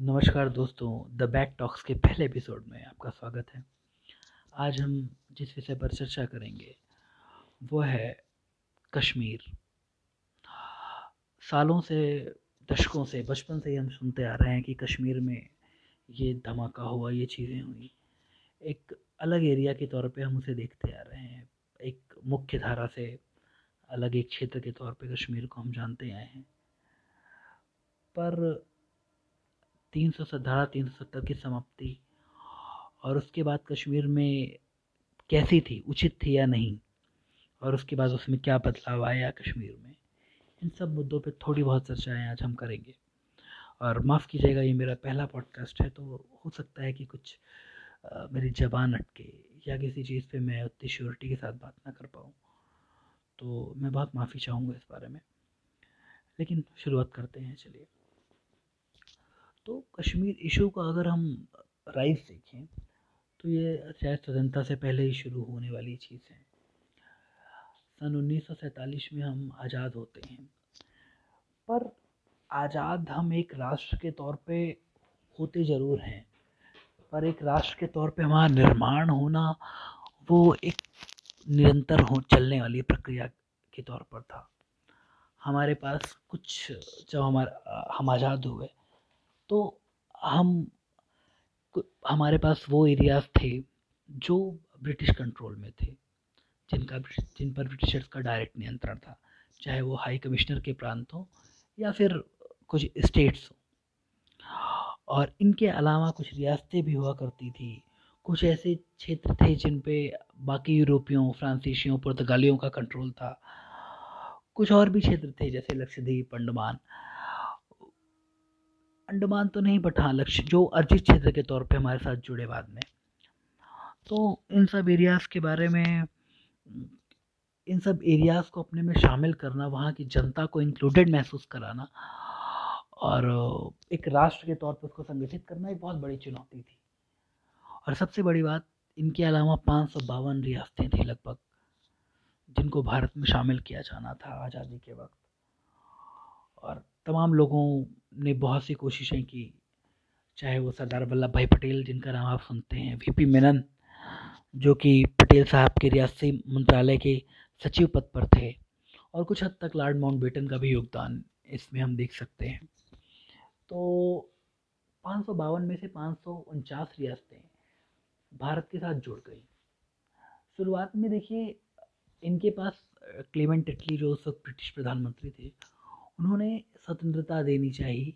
नमस्कार दोस्तों the back talks के पहले एपिसोड में आपका स्वागत है। आज हम जिस विषय पर चर्चा करेंगे, वो है कश्मीर। सालों से, दशकों से, बचपन से ही हम सुनते आ रहे हैं कि कश्मीर में ये धमाका हुआ, ये चीज़ें हुई। एक अलग एरिया के तौर पे हम उसे देखते आ रहे हैं। एक मुख्य धारा से अलग एक क्षेत्र के तौर पे कश्मीर को हम जानते आए हैं। पर तीन सौ धारा तीन सौ सत्तर की समाप्ति। और उसके बाद कश्मीर में कैसी थी? उचित थी या नहीं? और उसके बाद उसमें क्या बदलाव आया कश्मीर में? इन सब मुद्दों पे थोड़ी बहुत चर्चाएँ आज हम करेंगे। और माफ़ कीजिएगा ये मेरा पहला पॉडकास्ट है तो हो सकता है कि कुछ आ, मेरी जबान अटके या किसी चीज़ पे मैं उतनी श्योरिटी के साथ बात ना कर पाऊँ। तो मैं बहुत माफ़ी चाहूँगा इस बारे में। लेकिन शुरुआत करते हैं चलिए। तो कश्मीर इशू का अगर हम राइज देखें तो ये शायद स्वतंत्रता से पहले ही शुरू होने वाली चीज़ है। सन उन्नीस सौ सैंतालीस में हम आज़ाद होते हैं। पर आज़ाद हम एक राष्ट्र के तौर पे होते ज़रूर हैं। पर एक राष्ट्र के तौर पे हमारा निर्माण होना, वो एक निरंतर हो, चलने वाली प्रक्रिया के तौर पर था। हमारे पास कुछ जब हमारा, हम आज़ाद हुए तो हम हमारे पास वो एरियाज़ थे जो ब्रिटिश कंट्रोल में थे, जिनका, जिन पर ब्रिटिशर्स का डायरेक्ट नियंत्रण था, चाहे वो हाई कमिश्नर के प्रांत हो या फिर कुछ स्टेट्स हो। और इनके अलावा कुछ रियासतें भी हुआ करती थी। कुछ ऐसे क्षेत्र थे जिन पे बाकी यूरोपियों, फ्रांसीसियों, पुर्तगालियों का कंट्रोल था। कुछ और भी क्षेत्र थे, जैसे लक्षद्वीप, अंडमान। अंडमान तो नहीं बट हाँ लक्ष्य, जो अर्जित क्षेत्र के तौर पे हमारे साथ जुड़े बाद में। तो इन सब एरियाज़ के बारे में, इन सब एरियाज़ को अपने में शामिल करना, वहाँ की जनता को इंक्लूडेड महसूस कराना, और एक राष्ट्र के तौर पर उसको संगठित करना, एक बहुत बड़ी चुनौती थी। और सबसे बड़ी बात, इनके अलावा पाँच सौ बावन रियासतें थी लगभग, जिनको भारत में शामिल किया जाना था आज़ादी के वक्त। और तमाम लोगों ने बहुत सी कोशिशें की, चाहे वो सरदार वल्लभ भाई पटेल, जिनका नाम आप सुनते हैं वीपी मेनन जो कि पटेल साहब के रियासी मंत्रालय के सचिव पद पर थे, और कुछ हद तक लॉर्ड माउंटबेटन का भी योगदान इसमें हम देख सकते हैं। तो पाँच सौ बावन में से पाँच सौ उनचास रियासतें भारत के साथ जुड़ गई। शुरुआत में देखिए, इनके पास क्लेमेंट इटली, जो उस वक्त ब्रिटिश प्रधानमंत्री थे उन्होंने स्वतंत्रता देनी चाहिए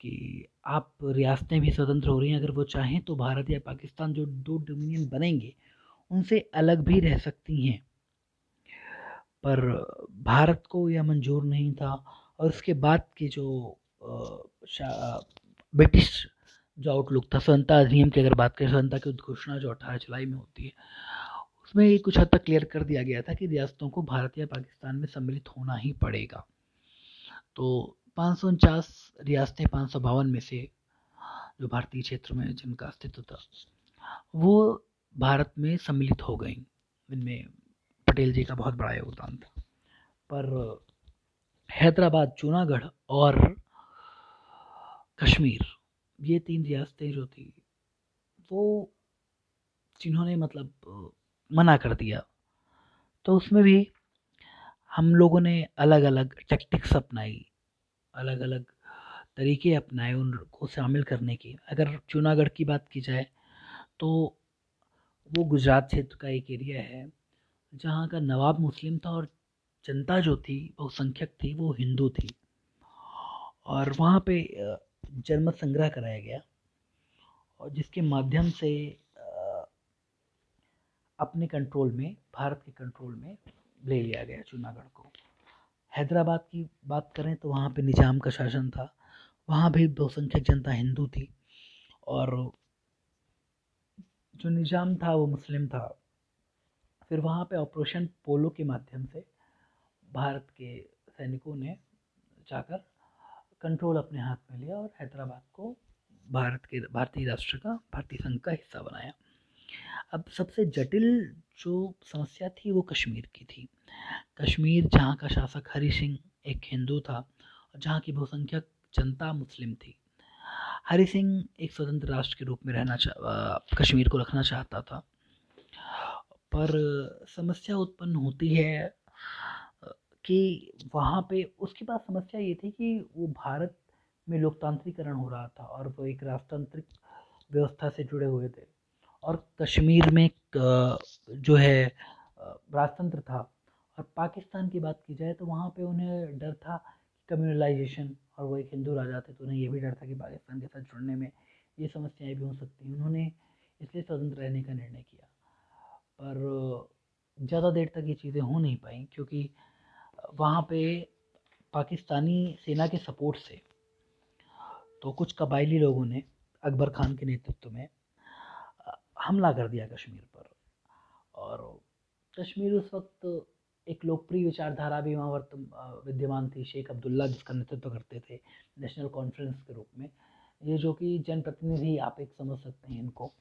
कि आप रियासतें भी स्वतंत्र हो रही हैं। अगर वो चाहें तो भारत या पाकिस्तान जो दो डोमिनियन बनेंगे, उनसे अलग भी रह सकती हैं। पर भारत को यह मंजूर नहीं था और उसके बाद के जो ब्रिटिश जो आउटलुक था, स्वतंत्रता अधिनियम की अगर बात करें, स्वतंत्रता की उद्घोषणा जो अठारह जुलाई में होती है, उसमें कुछ हद तक क्लियर कर दिया गया था कि रियासतों को भारत या पाकिस्तान में सम्मिलित होना ही पड़ेगा। तो पाँच सौ उनचास रियासतें पाँच सौ बावन में से जो भारतीय क्षेत्र में जिनका अस्तित्व था, वो भारत में सम्मिलित हो गई। इनमें पटेल जी का बहुत बड़ा योगदान था। पर हैदराबाद, जूनागढ़ और कश्मीर, ये तीन रियासतें जो थी, वो जिन्होंने मतलब मना कर दिया तो उसमें भी हम लोगों ने अलग अलग टेक्टिक्स अपनाई। अलग अलग तरीके अपनाए उनको शामिल करने की। अगर जूनागढ़ की बात की जाए तो वो गुजरात क्षेत्र का एक एरिया है, जहाँ का नवाब मुस्लिम था और जनता जो थी, बहुसंख्यक थी, वो हिंदू थी। और वहाँ पे जन्म संग्रह कराया गया और जिसके माध्यम से अपने कंट्रोल में, भारत के कंट्रोल में ले लिया गया जूनागढ़ को। हैदराबाद की बात करें तो वहाँ पे निज़ाम का शासन था। वहाँ भी बहुसंख्यक जनता हिंदू थी और जो निज़ाम था वो मुस्लिम था। फिर वहाँ पे ऑपरेशन पोलो के माध्यम से भारत के सैनिकों ने जाकर कंट्रोल अपने हाथ में लिया और हैदराबाद को भारत के भारतीय राष्ट्र का, भारतीय संघ का हिस्सा बनाया। अब सबसे जटिल जो समस्या थी वो कश्मीर की थी। कश्मीर, जहाँ का शासक हरी सिंह एक हिंदू था और जहाँ की बहुसंख्यक जनता मुस्लिम थी। हरी सिंह एक स्वतंत्र राष्ट्र के रूप में रहना चाह कश्मीर को रखना चाहता था। पर समस्या उत्पन्न होती है कि वहाँ पे उसके पास समस्या ये थी कि वो भारत में लोकतांत्रिकरण हो रहा था और वो एक राजतांत्रिक व्यवस्था से जुड़े हुए थे। और कश्मीर में जो है राजतंत्र था और पाकिस्तान की बात की जाए तो वहाँ पे उन्हें डर था कम्युनलाइजेशन और वो एक हिंदू राजा थे तो उन्हें ये भी डर था कि पाकिस्तान के साथ जुड़ने में ये समस्याएँ भी हो सकती हैं। उन्होंने इसलिए स्वतंत्र रहने का निर्णय किया। पर ज़्यादा देर तक ये चीज़ें हो नहीं पाई क्योंकि वहाँ पे पाकिस्तानी सेना के सपोर्ट से तो कुछ कबायली लोगों ने अकबर खान के नेतृत्व में हमला कर दिया कश्मीर पर। और कश्मीर उस वक्त एक लोकप्रिय विचारधारा भी वहाँ वर्त विद्यमान थी, शेख अब्दुल्ला, जिसका नेतृत्व करते थे नेशनल कॉन्फ्रेंस के रूप में। ये जो कि जनप्रतिनिधि आप एक समझ सकते हैं इनको।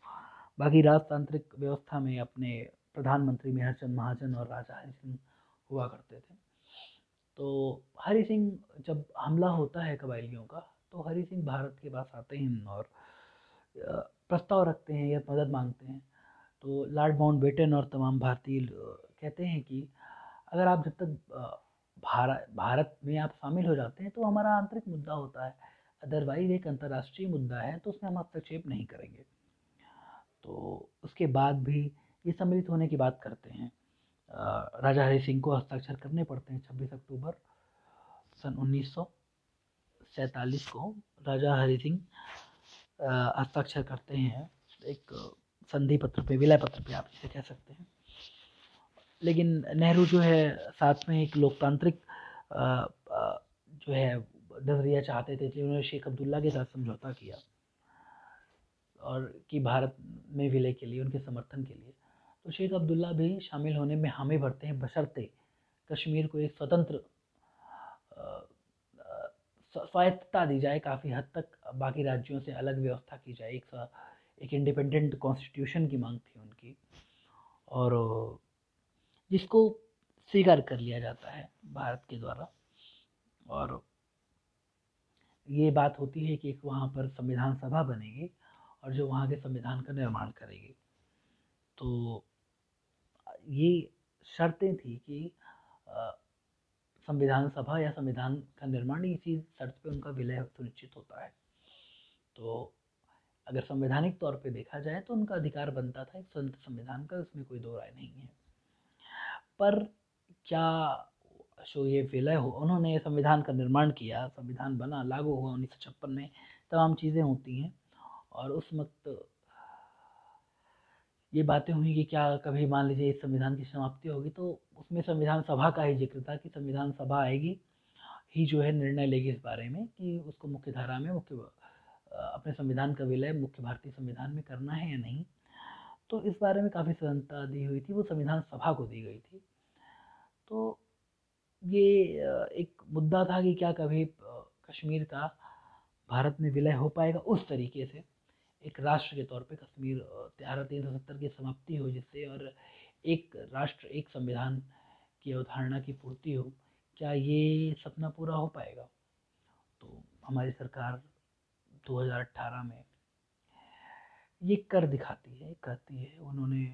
बाकी राजतांत्रिक व्यवस्था में अपने प्रधानमंत्री मेहरचंद महाजन और राजा हरि सिंह हुआ करते थे। तो हरि सिंह जब हमला होता है कबायलियों का तो हरि सिंह भारत के पास आते हैं और प्रस्ताव रखते हैं या मदद मांगते हैं। तो लॉर्ड माउंट बेटन और तमाम भारतीय कहते हैं कि अगर आप जब तक भारत भारत में आप शामिल हो जाते हैं तो हमारा आंतरिक मुद्दा होता है। अदरवाइज़ एक अंतर्राष्ट्रीय मुद्दा है तो उसमें हम हस्तक्षेप नहीं करेंगे। तो उसके बाद भी ये सम्मिलित होने की बात करते हैं। राजा हरि सिंह को हस्ताक्षर करने पड़ते हैं छब्बीस अक्टूबर सन उन्नीस को। राजा हरि सिंह हस्ताक्षर करते हैं। एक संधि पत्र पे, विलय पत्र पे आप इसे कह सकते हैं। लेकिन नेहरू जो है साथ में एक लोकतांत्रिक जो है, नज़रिया चाहते थे इसलिए उन्होंने शेख अब्दुल्ला के साथ समझौता किया। और कि भारत में विलय के लिए, उनके समर्थन के लिए। तो शेख अब्दुल्ला भी शामिल होने में हामी भरते हैं, बशर्ते कश्मीर को एक स्वतंत्र स्वायत्तता दी जाए, काफ़ी हद तक बाकी राज्यों से अलग व्यवस्था की जाए। एक एक इंडिपेंडेंट कॉन्स्टिट्यूशन की मांग थी उनकी। और जिसको स्वीकार कर लिया जाता है भारत के द्वारा। और ये बात होती है कि एक वहाँ पर संविधान सभा बनेगी और जो वहाँ के संविधान का निर्माण करेगी। तो ये शर्तें थी कि संविधान सभा या संविधान का निर्माण इसी शर्त पे उनका विलय सुनिश्चित होता है। तो अगर संवैधानिक तौर पे देखा जाए तो उनका अधिकार बनता था, एक स्वतंत्र संविधान का, उसमें कोई दो राय नहीं है। पर क्या सो ये विलय हो, उन्होंने संविधान का निर्माण किया, संविधान बना, लागू हुआ उन्नीस सौ छप्पन में। तमाम चीज़ें होती हैं और उस वक्त ये बातें हुई कि क्या कभी मान लीजिए इस संविधान की समाप्ति होगी तो उसमें संविधान सभा का ही ज़िक्र था कि संविधान सभा आएगी। ही जो है निर्णय लेगी इस बारे में कि उसको मुख्य धारा में मुख्य अपने संविधान का विलय मुख्य भारतीय संविधान में करना है या नहीं। तो इस बारे में काफ़ी स्वतंत्रता दी हुई थी, वो संविधान सभा को दी गई थी। तो ये एक मुद्दा था कि क्या कभी कश्मीर का भारत में विलय हो पाएगा उस तरीके से। एक राष्ट्र के तौर पे कश्मीर धारा तीन सौ सत्तर की समाप्ति हो जिससे और एक राष्ट्र, एक संविधान की अवधारणा की पूर्ति हो, क्या ये सपना पूरा हो पाएगा? तो हमारी सरकार 2018 में ये कर दिखाती है करती है, उन्होंने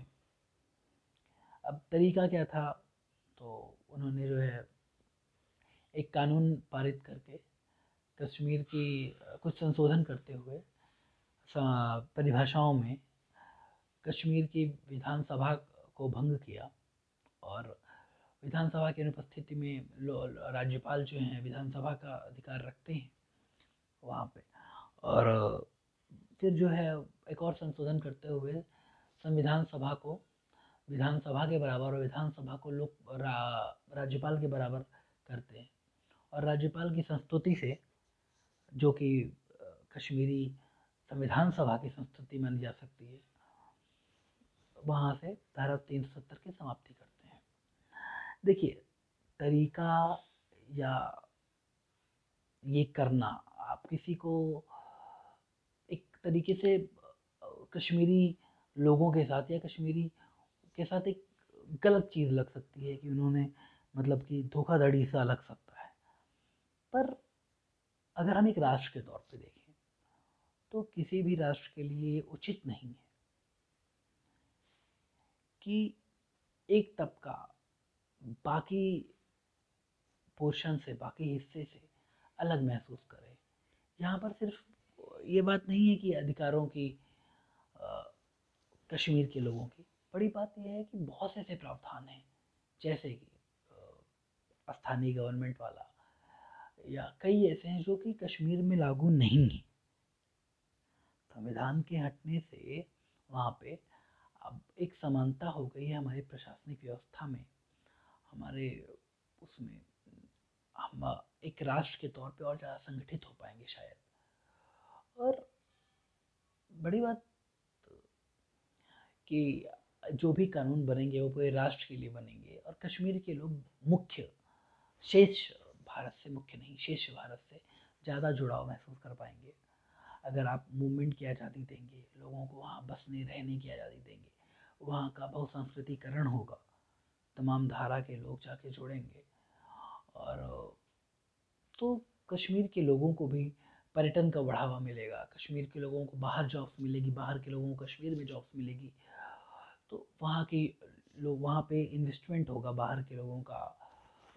अब तरीका क्या था? तो उन्होंने जो है, एक कानून पारित करके कश्मीर की, कुछ संशोधन करते हुए परिभाषाओं में कश्मीर की विधानसभा को भंग किया और विधानसभा की अनुपस्थिति में राज्यपाल जो हैं, विधानसभा का अधिकार रखते हैं वहाँ पे और फिर जो है एक और संशोधन करते हुए संविधान सभा को विधानसभा के बराबर और विधानसभा को लोग रा, राज्यपाल के बराबर करते हैं। और राज्यपाल की संस्तुति से जो कि कश्मीरी संविधान सभा की संस्तुति मानी जा सकती है वहाँ से धारा तीन सौ सत्तर की समाप्ति करते हैं। देखिए तरीका या ये करना आप किसी को तरीके से कश्मीरी लोगों के साथ या कश्मीरी के साथ एक गलत चीज़ लग सकती है कि उन्होंने मतलब कि धोखाधड़ी सा लग सकता है। पर अगर हम एक राष्ट्र के तौर पे देखें तो किसी भी राष्ट्र के लिए उचित नहीं है कि एक तबका बाकी पोर्शन से, बाकी हिस्से से अलग महसूस करे। यहाँ पर सिर्फ़ ये बात नहीं है कि अधिकारों की कश्मीर के लोगों की। बड़ी बात यह है कि बहुत से ऐसे प्रावधान हैं, जैसे कि स्थानीय गवर्नमेंट वाला, या कई ऐसे हैं जो कि कश्मीर में लागू नहीं है। संविधान के हटने से वहाँ पे अब एक समानता हो गई है हमारी प्रशासनिक व्यवस्था में। हमारे उसमें हम एक राष्ट्र के तौर पे और ज़्यादा संगठित हो पाएँगे शायद। और बड़ी बात कि जो भी कानून बनेंगे, वो पूरे राष्ट्र के लिए बनेंगे और कश्मीर के लोग मुख्य, शेष भारत से मुख्य नहीं, शेष भारत से ज़्यादा जुड़ाव महसूस कर पाएँगे। अगर आप मूवमेंट की आज़ादी देंगे, लोगों को वहाँ बसने, रहने की आज़ादी देंगे, वहाँ का बहुसंस्कृतिकरण होगा, तमाम धारा के लोग जाके जुड़ेंगे। और तो कश्मीर के लोगों को भी पर्यटन का बढ़ावा मिलेगा, कश्मीर के लोगों को बाहर जॉब्स मिलेगी, बाहर के लोगों को कश्मीर में जॉब्स मिलेगी। तो वहाँ की लोग, वहाँ पे इन्वेस्टमेंट होगा बाहर के लोगों का,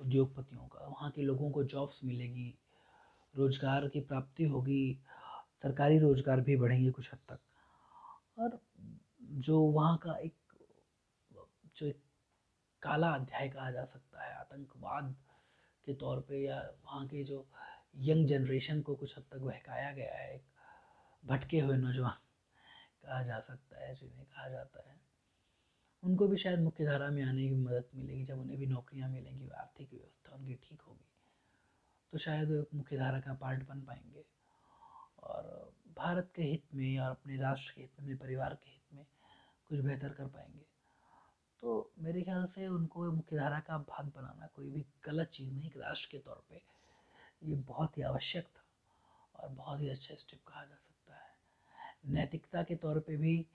उद्योगपतियों का, वहाँ के लोगों को जॉब्स मिलेगी, रोज़गार की प्राप्ति होगी, सरकारी रोज़गार भी बढ़ेंगे कुछ हद तक। और जो वहाँ का एक, जो एक काला अध्याय कहा जा सकता है, आतंकवाद के तौर पे या वहाँ के जो यंग जनरेशन को कुछ हद तक बहकाया गया है। एक भटके हुए नौजवान, कहा जा सकता है, जिन्हें कहा जाता है। उनको भी शायद मुख्य धारा में आने की मदद मिलेगी, जब उन्हें भी नौकरियाँ मिलेंगी आर्थिक व्यवस्था उनकी ठीक होगी। तो शायद मुख्य धारा का पार्ट बन पाएँगे। और भारत के हित में और अपने राष्ट्र के हित में परिवार के हित में कुछ बेहतर कर पाएँगे। तो मेरे ख्याल से उनको मुख्य धारा का भाग बनाना कोई भी गलत चीज़ नहीं, एक राष्ट्र के तौर पे। ये बहुत ही आवश्यक था और बहुत ही अच्छा स्टेप कहा जा सकता है। नैतिकता के तौर पे भी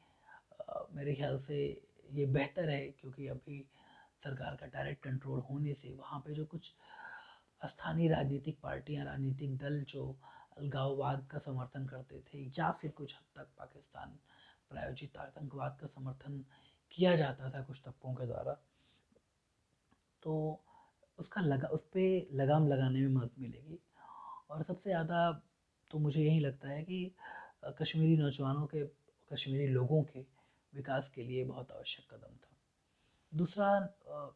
आ, मेरे ख्याल से ये बेहतर है क्योंकि अभी सरकार का डायरेक्ट कंट्रोल होने से वहाँ पे जो कुछ स्थानीय राजनीतिक पार्टियाँ राजनीतिक दल जो अलगाववाद का समर्थन करते थे या फिर कुछ हद तक पाकिस्तान प्रायोजित आतंकवाद का समर्थन किया जाता था कुछ तबकों के द्वारा तो उसका लगा, उस पर लगाम लगाने में मदद मिलेगी। और सबसे ज़्यादा तो मुझे यही लगता है कि कश्मीरी नौजवानों के, कश्मीरी लोगों के विकास के लिए बहुत आवश्यक कदम था। दूसरा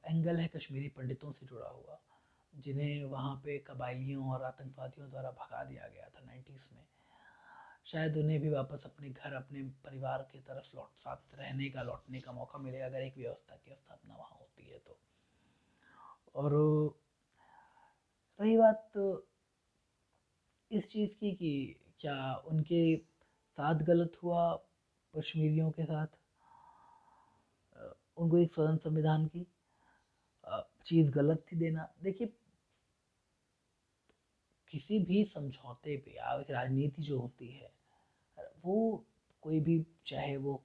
एंगल है कश्मीरी पंडितों से जुड़ा हुआ, जिन्हें वहाँ पे कबाइलियों और आतंकवादियों द्वारा भगा दिया गया था नाइन्टीज़ में। शायद उन्हें भी वापस अपने घर, अपने परिवार की तरफ़ लौट, साथ रहने का, लौटने का मौका मिलेगा अगर एक व्यवस्था की स्थापना वहाँ होती है तो। और रही बात इस चीज़ की कि क्या उनके साथ गलत हुआ कश्मीरियों के साथ? उनको एक स्वतंत्र संविधान की चीज़ गलत थी देना। देखिए, किसी भी समझौते पे या राजनीति जो होती है, वो कोई भी, चाहे वो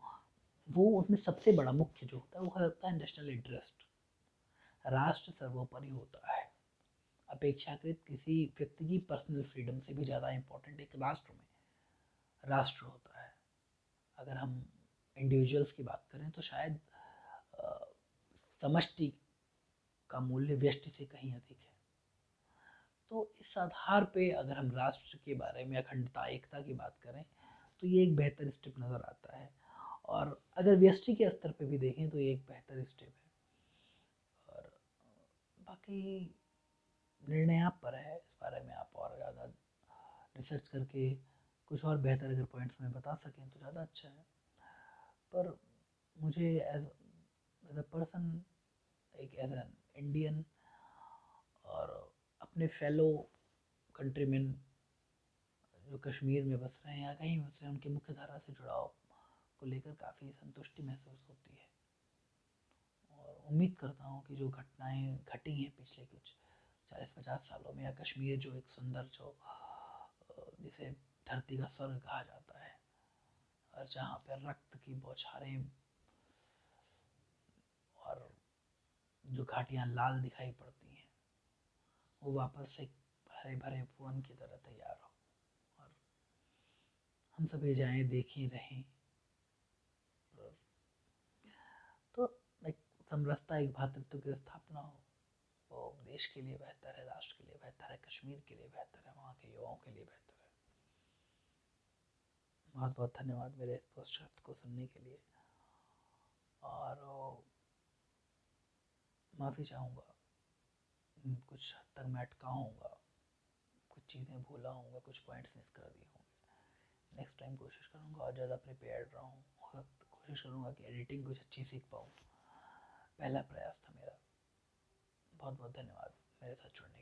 वो उसमें सबसे बड़ा मुख्य जो होता है, वो होता है नेशनल इंटरेस्ट राष्ट्र सर्वोपरि होता है। अपेक्षाकृत किसी व्यक्ति की पर्सनल फ्रीडम से भी ज़्यादा इम्पोर्टेंट एक राष्ट्र में राष्ट्र होता है। अगर हम इंडिविजुअल्स की बात करें तो शायद समष्टि का मूल्य व्यष्टि से कहीं अधिक है। तो इस आधार पे अगर हम राष्ट्र के बारे में अखंडता, एकता की बात करें तो ये एक बेहतर स्टेप नज़र आता है। और अगर व्यष्टि के स्तर पे भी देखें तो ये एक बेहतर स्टेप है। बाकी निर्णय आप पर है, इस बारे में आप और ज़्यादा रिसर्च करके कुछ और बेहतर अगर पॉइंट्स में बता सकें तो ज़्यादा अच्छा है। पर मुझे एज एज अ पर्सन एक एज एन इंडियन और अपने फेलो कंट्रीमैन जो कश्मीर में बस रहे हैं या कहीं बस रहे हैं, उनके मुख्य धारा से जुड़ाव को लेकर काफ़ी संतुष्टि महसूस होती है। उम्मीद करता हूँ कि जो घटनाएँ घटी हैं पिछले कुछ चालीस पचास सालों में, या कश्मीर जो एक सुंदर जो जिसे धरती का स्वर्ग कहा जाता है, और जहाँ पर रक्त की बौछारें और जो घाटियाँ लाल दिखाई पड़ती हैं, वो वापस से हरे भरे भुवन की तरह तैयार हो। और हम सभी जाएँ, देखें, रहें तो एक समरसता एक भातृत्व की स्थापना हो। वो देश के लिए बेहतर है, राष्ट्र के लिए बेहतर है, कश्मीर के लिए बेहतर है, वहाँ के युवाओं के लिए बेहतर है। बहुत बहुत धन्यवाद मेरे इस पोस्ट को सुनने के लिए। और, माफ़ी चाहूँगा। कुछ हद तक मैं अटका होऊँगा कुछ चीज़ें भूला होऊँगा कुछ पॉइंट्स मिस कर दिए होंगे। नेक्स्ट टाइम कोशिश करूँगा और ज़्यादा प्रिपेयर्ड रहूँ कोशिश करूँगा कि एडिटिंग कुछ अच्छी सीख पाऊँ। पहला प्रयास था मेरा। बहुत बहुत धन्यवाद मेरे साथ जुड़ने